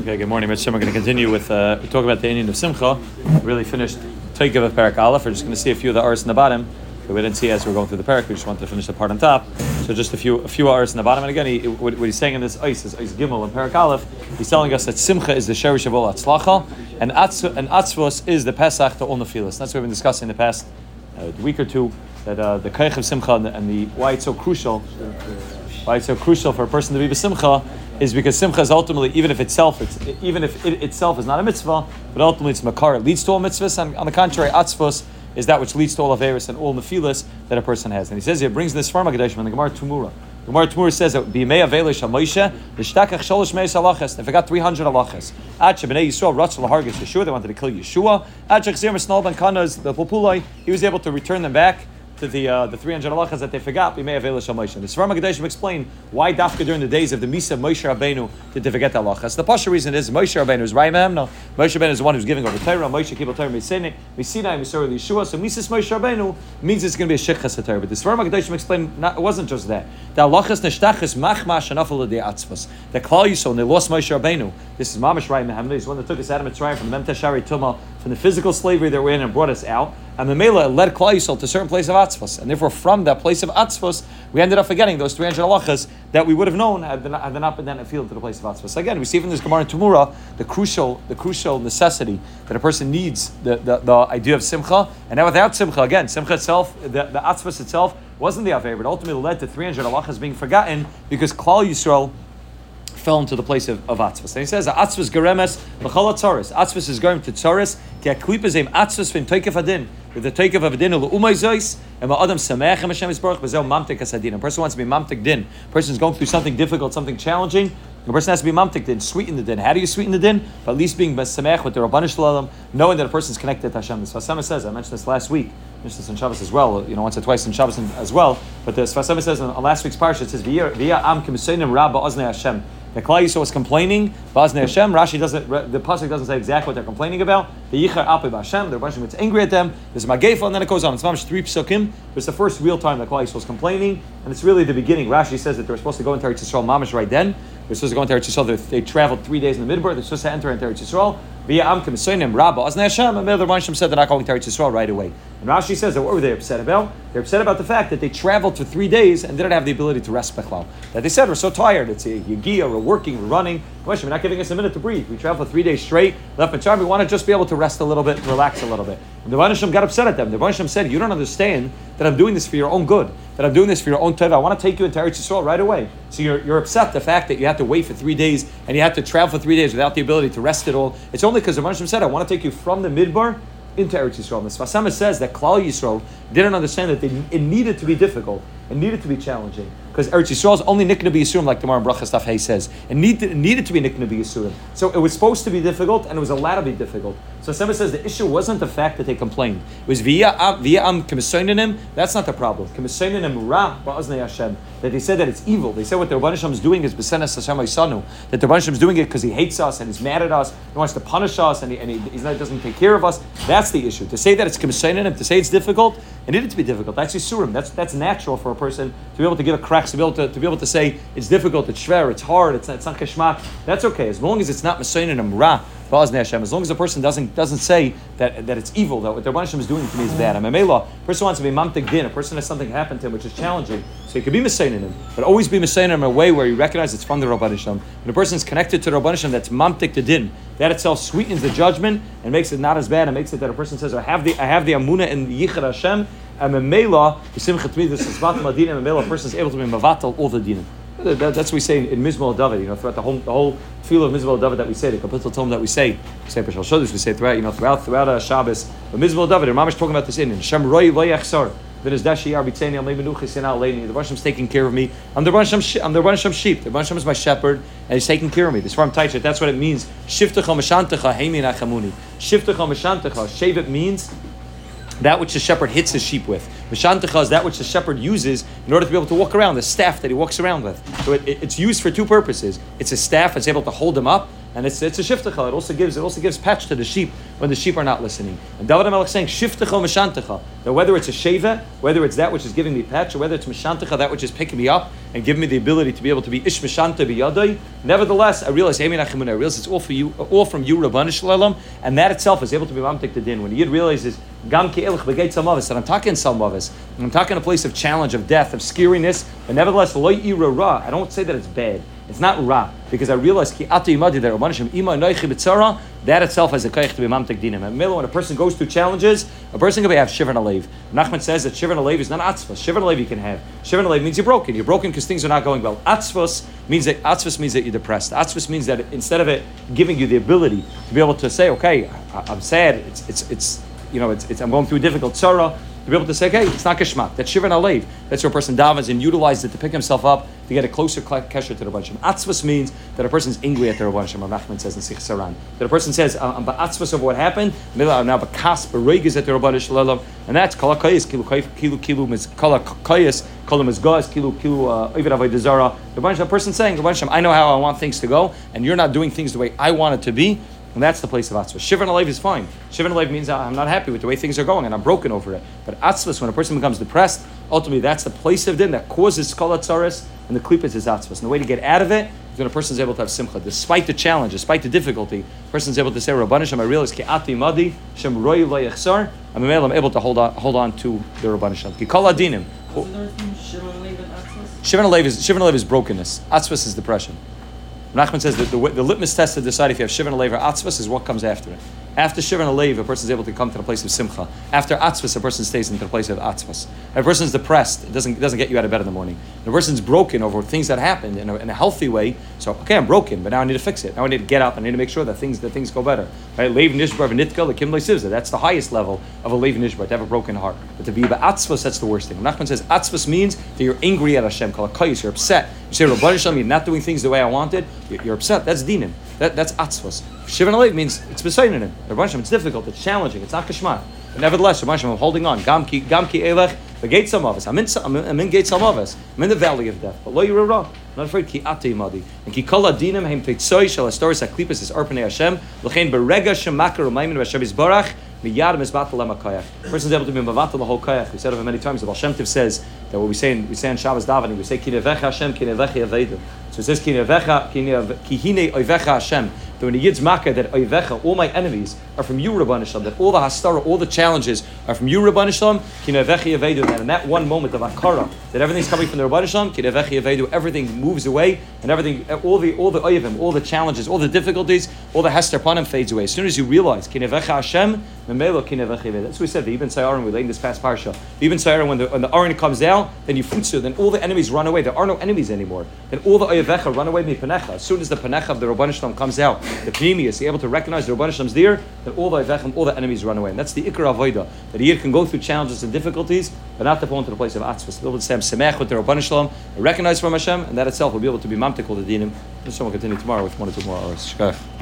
Okay, good morning, Mitch. We're going to continue with uh, talk about the Indian of Simcha. We really finished Teikev of Parak Aleph. We're just going to see a few of the Ars in the bottom. that we didn't see as we are going through the Parak. We just wanted to finish the part on top. So just a few a few Ars in the bottom. And again, he, what, what, he's saying in this Ice is Ice Gimel and Parak Aleph. He's telling us that Simcha is the Sherish of all Atzlacha, and Atz, and Atzvos is the Pesach to all Nefilas. That's what we've been discussing in the past uh, week or two. That uh, the Kaich of Simcha and the, and the why it's so crucial. Why it's so crucial for a person to be Simcha is because simcha is ultimately, even if itself, it's, even if it itself is not a mitzvah, but ultimately it's makar. It leads to all mitzvahs, and on the contrary, atzvos is that which leads to all averis and all nefilas that a person has. And he says he brings this from Haggadah from the Gemara Temurah. The Gemara Temurah says that b'mei avelish haMoshe l'shtakach sholosh meis halachas. They forgot three hundred halachas. Ad shebnei Yisrael ratzal hargis Yeshua. They wanted to kill Yeshua. Ad shechzir misnal ben kanas the pulpulai. He was able to return them back to the uh, the 300 halachas that they forgot, we may have Elish Moshe. The Svarma Gadeshim explain why Dafka during the days of the Misa Moshe Rabbeinu did they forget the halachas. The Pasha reason is Moshe Rabbeinu is Raimam. No, Moshe Rabbeinu is the one who's giving over Torah. Moshe Kibbutz Torah Misene, Misina, Misor Yeshua. So Misa Moshe Rabbeinu means it's going to be a Shechas Torah. But the Svarma Gadeshim explain not, it wasn't just that. The halachas neshtachas machmash anafal de atzvas. The Klal Yisrael they lost Moshe Rabbeinu. This is Mamash Raimam. He's the one that took us out of Mitzrayim from the Memteshari Tumah from the physical slavery that we're in and brought us out. And the Mela led Klal Yisrael to a certain place of Atzvos. And therefore, from that place of Atzvos, we ended up forgetting those 300 halachas that we would have known had they not, not been then appealed to the place of Atzvos. Again, we see from this Gemara in Temurah the crucial, the crucial necessity that a person needs the, the, the idea of Simcha. And now without Simcha, again, Simcha itself, the, the Atzvos itself, wasn't the Aver, but ultimately led to 300 halachas being forgotten because Klal Yisrael fell into the place of, of Atzvas. And he says, Atzvas geremes l'chol atzaris. Atzvas is going to tzaris, ki aklipazim atzvas v'im toikef adin. With the toikef of adin, l'umay zois, and ma'adam samech and Hashem Yisbarach, b'zel mamtik asadin. A person wants to be mamtik din. A person is going through something difficult, something challenging. A person has to be mamtik din, sweeten the din. How do you sweeten the din? By at least being samech with the Rabbanish Shalom, knowing that a person is connected to Hashem. The Sfas Emes says, I mentioned this last week, I mentioned this in Shabbos as well, you know, once or twice in Shabbos as well, but the Sfas Emes says in last week's parsha, it says, Via am k'misoinim rabba oznei Hashem. The Klal Yisrael was complaining. Bazne Hashem. Rashi doesn't. The pasuk doesn't say exactly what they're complaining about. The Yichar Ape Hashem. They're gets angry at them. There's Magefa, and then it goes on. It's mamish three psukim. It's the first real time that Klal Yisrael was complaining, and it's really the beginning. Rashi says that they were supposed to go into Eretz Yisrael mamish right then. They're supposed to go into Eretz Yisrael. They, they traveled three days in the midbar. They're supposed to enter into Eretz Yisrael. Via Amkim Soinim Rabba Azne Hashem. And the Ranshim said they're not going to Eretz Yisrael right away. And Rashi says that what were they upset about? They're upset about the fact that they traveled for three days and didn't have the ability to rest Bechlal. That they said we're so tired. It's a Yagia, we're working, we're running. Question, we're not giving us a minute to breathe. We travel for three days straight, left and charm. We want to just be able to rest a little bit, relax a little bit. And the Ranshim got upset at them. The Ranshim said, You don't understand that I'm doing this for your own good, that I'm doing this for your own teva. I want to take you into Eretz Yisrael right away. So you're, you're upset the fact that you had to wait for three days and you had to travel for three days without the ability to rest at all. It's only because the Ranshim said, I want to take you from the midbar into Eretz Yisrael. The Sfas Emes says that Klal Yisrael didn't understand that they, it needed to be difficult. It needed to be challenging. Because Eretz Yisrael is only Nikna Yisurim, like the Mar Bracha Stuff Hay says. It, need it needed to be Nikna Yisurim. So it was supposed to be difficult, and it was allowed to be difficult. So Sema says the issue wasn't the fact that they complained. It was via uh, via um, am kemisoinim. That's not the problem. Kemisoinim ra ba'aznei Hashem. That they said that it's evil. They said what the Rabban is doing is besenes Hashem Sanu. That the Rabban is doing it because he hates us and he's mad at us. He wants to punish us and he, and he, doesn't take care of us. That's the issue. To say that it's kemisoinim, to say it's difficult, it needed to be difficult. That's Yisurim. That's that's natural for a person to be able to give a crack, to be able to, to be able to say it's difficult, it's shver, it's hard, it's, it's not kashmak. That's okay as long as it's not mesoinim ra. As long as the person doesn't doesn't say that, that it's evil, that what the Rabban is doing to me is bad. I'm a A person wants to be mamtik din. A person has something happen to him which is challenging. So he could be misayin him, but always be misayin in a way where he recognizes it's from the Rabban Hashem. When a person is connected to the Rabban Hashem, that's mamtik the din. That itself sweetens the judgment and makes it not as bad. and makes it that a person says, I have the I have the amuna in Yichar Hashem. And Memela, Simchat Midas, Madina, Memela, a person is able to be Mavatal all the dinim. That, that's what we say in Mizmal David, you know, throughout the whole the whole field of Mizmal David that we say, the Kapitel Tom that we say, we say Peshal Shodesh, we say throughout, you know, throughout throughout uh, Shabbos. But Mizmal David, Ramash talking about this in Shem Roy Lo Yachsar. The Rosh is taking care of me. I'm the Rosh I'm the Rosh sheep. The Rosh is my shepherd, and he's taking care of me. This is from Taichet. That's what it means. Shiftecha mashantecha heimi nachamuni. Shiftecha mashantecha. Shevet means that which the shepherd hits his sheep with. Mishantecha is that which the shepherd uses in order to be able to walk around, the staff that he walks around with. So it, it, it's used for two purposes. It's a staff that's able to hold him up, and it's it's a shiftecha. It also gives it also gives patch to the sheep when the sheep are not listening. And David HaMelech is saying shiftecha mishantecha. Now whether it's a sheva, whether it's that which is giving me patch, or whether it's mishantecha, that which is picking me up and giving me the ability to be able to be ish mishante biyadai. Nevertheless, I realize I realize it's all for you, all from you, Rabbanu Shalom, and that itself is able to be mamtik the din. When the yid realizes gam ki ilch begeit salmavis, that I'm talking salmavis, I'm talking a place of challenge, of death, of scariness, but nevertheless, ira ra. I don't say that it's bad. It's not ra because I realize ki imadi that Rabbanishim ima b'tzara. That itself has a kaich to be mamtek dinim. And when a person goes through challenges, a person can have shivan alev. Nachman says that shivan alev is not atzvas. Shivan alev you can have. Shivan alev means you're broken. You're broken because things are not going well. Atzvas means that atzvas means that you're depressed. Atzvas means that instead of it giving you the ability to be able to say, okay, I, am sad. It's it's it's you know it's, it's I'm going through a difficult tzara to be able to say, okay, it's not geschmack. That's shivan alev. That's where a person davens and utilizes it to pick himself up to get a closer kesher to the Rabban Atzvus means that a person's angry at the Rabban Shem. Nachman says in Sich Saran. That a person says, I'm ba'atzvus of what happened, I'm now ba'kas, ba'regiz at the Rabban Shalom, and that's kala kayis, kilu kilu kilu kala kayis, kala mizgaz, kilu kilu uh, oivid avodah zara. The Rabban a person saying, Rabban Shem, I know how I want things to go, and you're not doing things the way I want it to be. And that's the place of atzvah. Shivan alev is fine. Shivan alev means I'm not happy with the way things are going and I'm broken over it. But atzvah, when a person becomes depressed, ultimately that's the place of din that causes skalatzaris and the klipas is atzvas. And the way to get out of it is when a person is able to have simcha, despite the challenge, despite the difficulty. A person is able to say, Rabbanisham, I realize ati madi shem roy. I'm able to hold on, hold on to the Rabbanisham. Kikol adinim. Shivan alev is Shivan alev is brokenness. Atzvas is depression. Nachman says that the, the litmus test to decide if you have Shivan alev or atzvas is what comes after it. After Shivan Alev, a person is able to come to the place of Simcha. After Atzvas, a person stays in the place of Atzvas. A person is depressed, it doesn't, doesn't get you out of bed in the morning. If a person is broken over things that happened in a, in a, healthy way, so, okay, I'm broken, but now I need to fix it. Now I need to get up. I need to make sure that things, that things go better. Right? Leiv Nishbar V'nitka, the Kim That's the highest level of a Leiv Nishbar, to have a broken heart. But to be Atzvas, that's the worst thing. Nachman says Atzvas means that you're angry at Hashem, you're upset. You say, Rabbi Hashem, you're not doing things the way I wanted, you're upset. That's dinim. That, that's atzvos. Shivan Alev means it's beside in him. It's difficult, it's challenging, it's not kashmat. But nevertheless, Rabban I'm holding on. Gamki, gamki elech, the gates of I'm in, I'm in, I'm in gates of us. I'm in the valley of death. But lo yirah. I'm not afraid. Ki ate madi. And ki kol adinim heim teitzoy shal astoris aklipas is arpene Hashem. L'chein berega shemakar umaymin v'Hashem barach. Miyad is batal lemakayach. Person's able to be mavatal the whole kayach. We said it many times. The Baal Shem says that what we say in, we say in Shabbos davening, we say kinevecha Hashem, kinevecha yavedim. So it says kinevecha, kihine oivecha Hashem that when the Yid's Makkah, that er Oivecha, all my enemies are from you, Rabban Shalom, that all the Hastara, all the challenges are from you, Rabban Shalom, Kinevechi Yavedu, that in that one moment of Akara, that everything's coming from the Rabban Shalom, Kinevechi Yavedu, everything moves away, and everything, all the all the Oyevim, all the challenges, all the difficulties, all the Hester Panim fades away. As soon as you realize, Kinevecha Hashem, Memelo Kinevechi Yavedu. That's what we said, the Ibn Sayarim, we laid in this past parsha. The Ibn Sayarim, when the, when the Aron comes down, then you futsu, then all the enemies run away. There are no enemies anymore. Then all the Oyevecha run away, Mipanecha. As soon as the Panecha of the Rabban Shalom comes out, the Pneumius, able to recognize the Rabban Shem's there, that all the all the enemies run away. And that's the Ikar Avoida, that a Yid can go through challenges and difficulties, but not to fall into the place of Atzvas. Be able say, Semech with the Rabban Shalom, recognize from Hashem, and that itself will be able to be Mamtik the Dinim. This one will continue tomorrow with one or two more hours.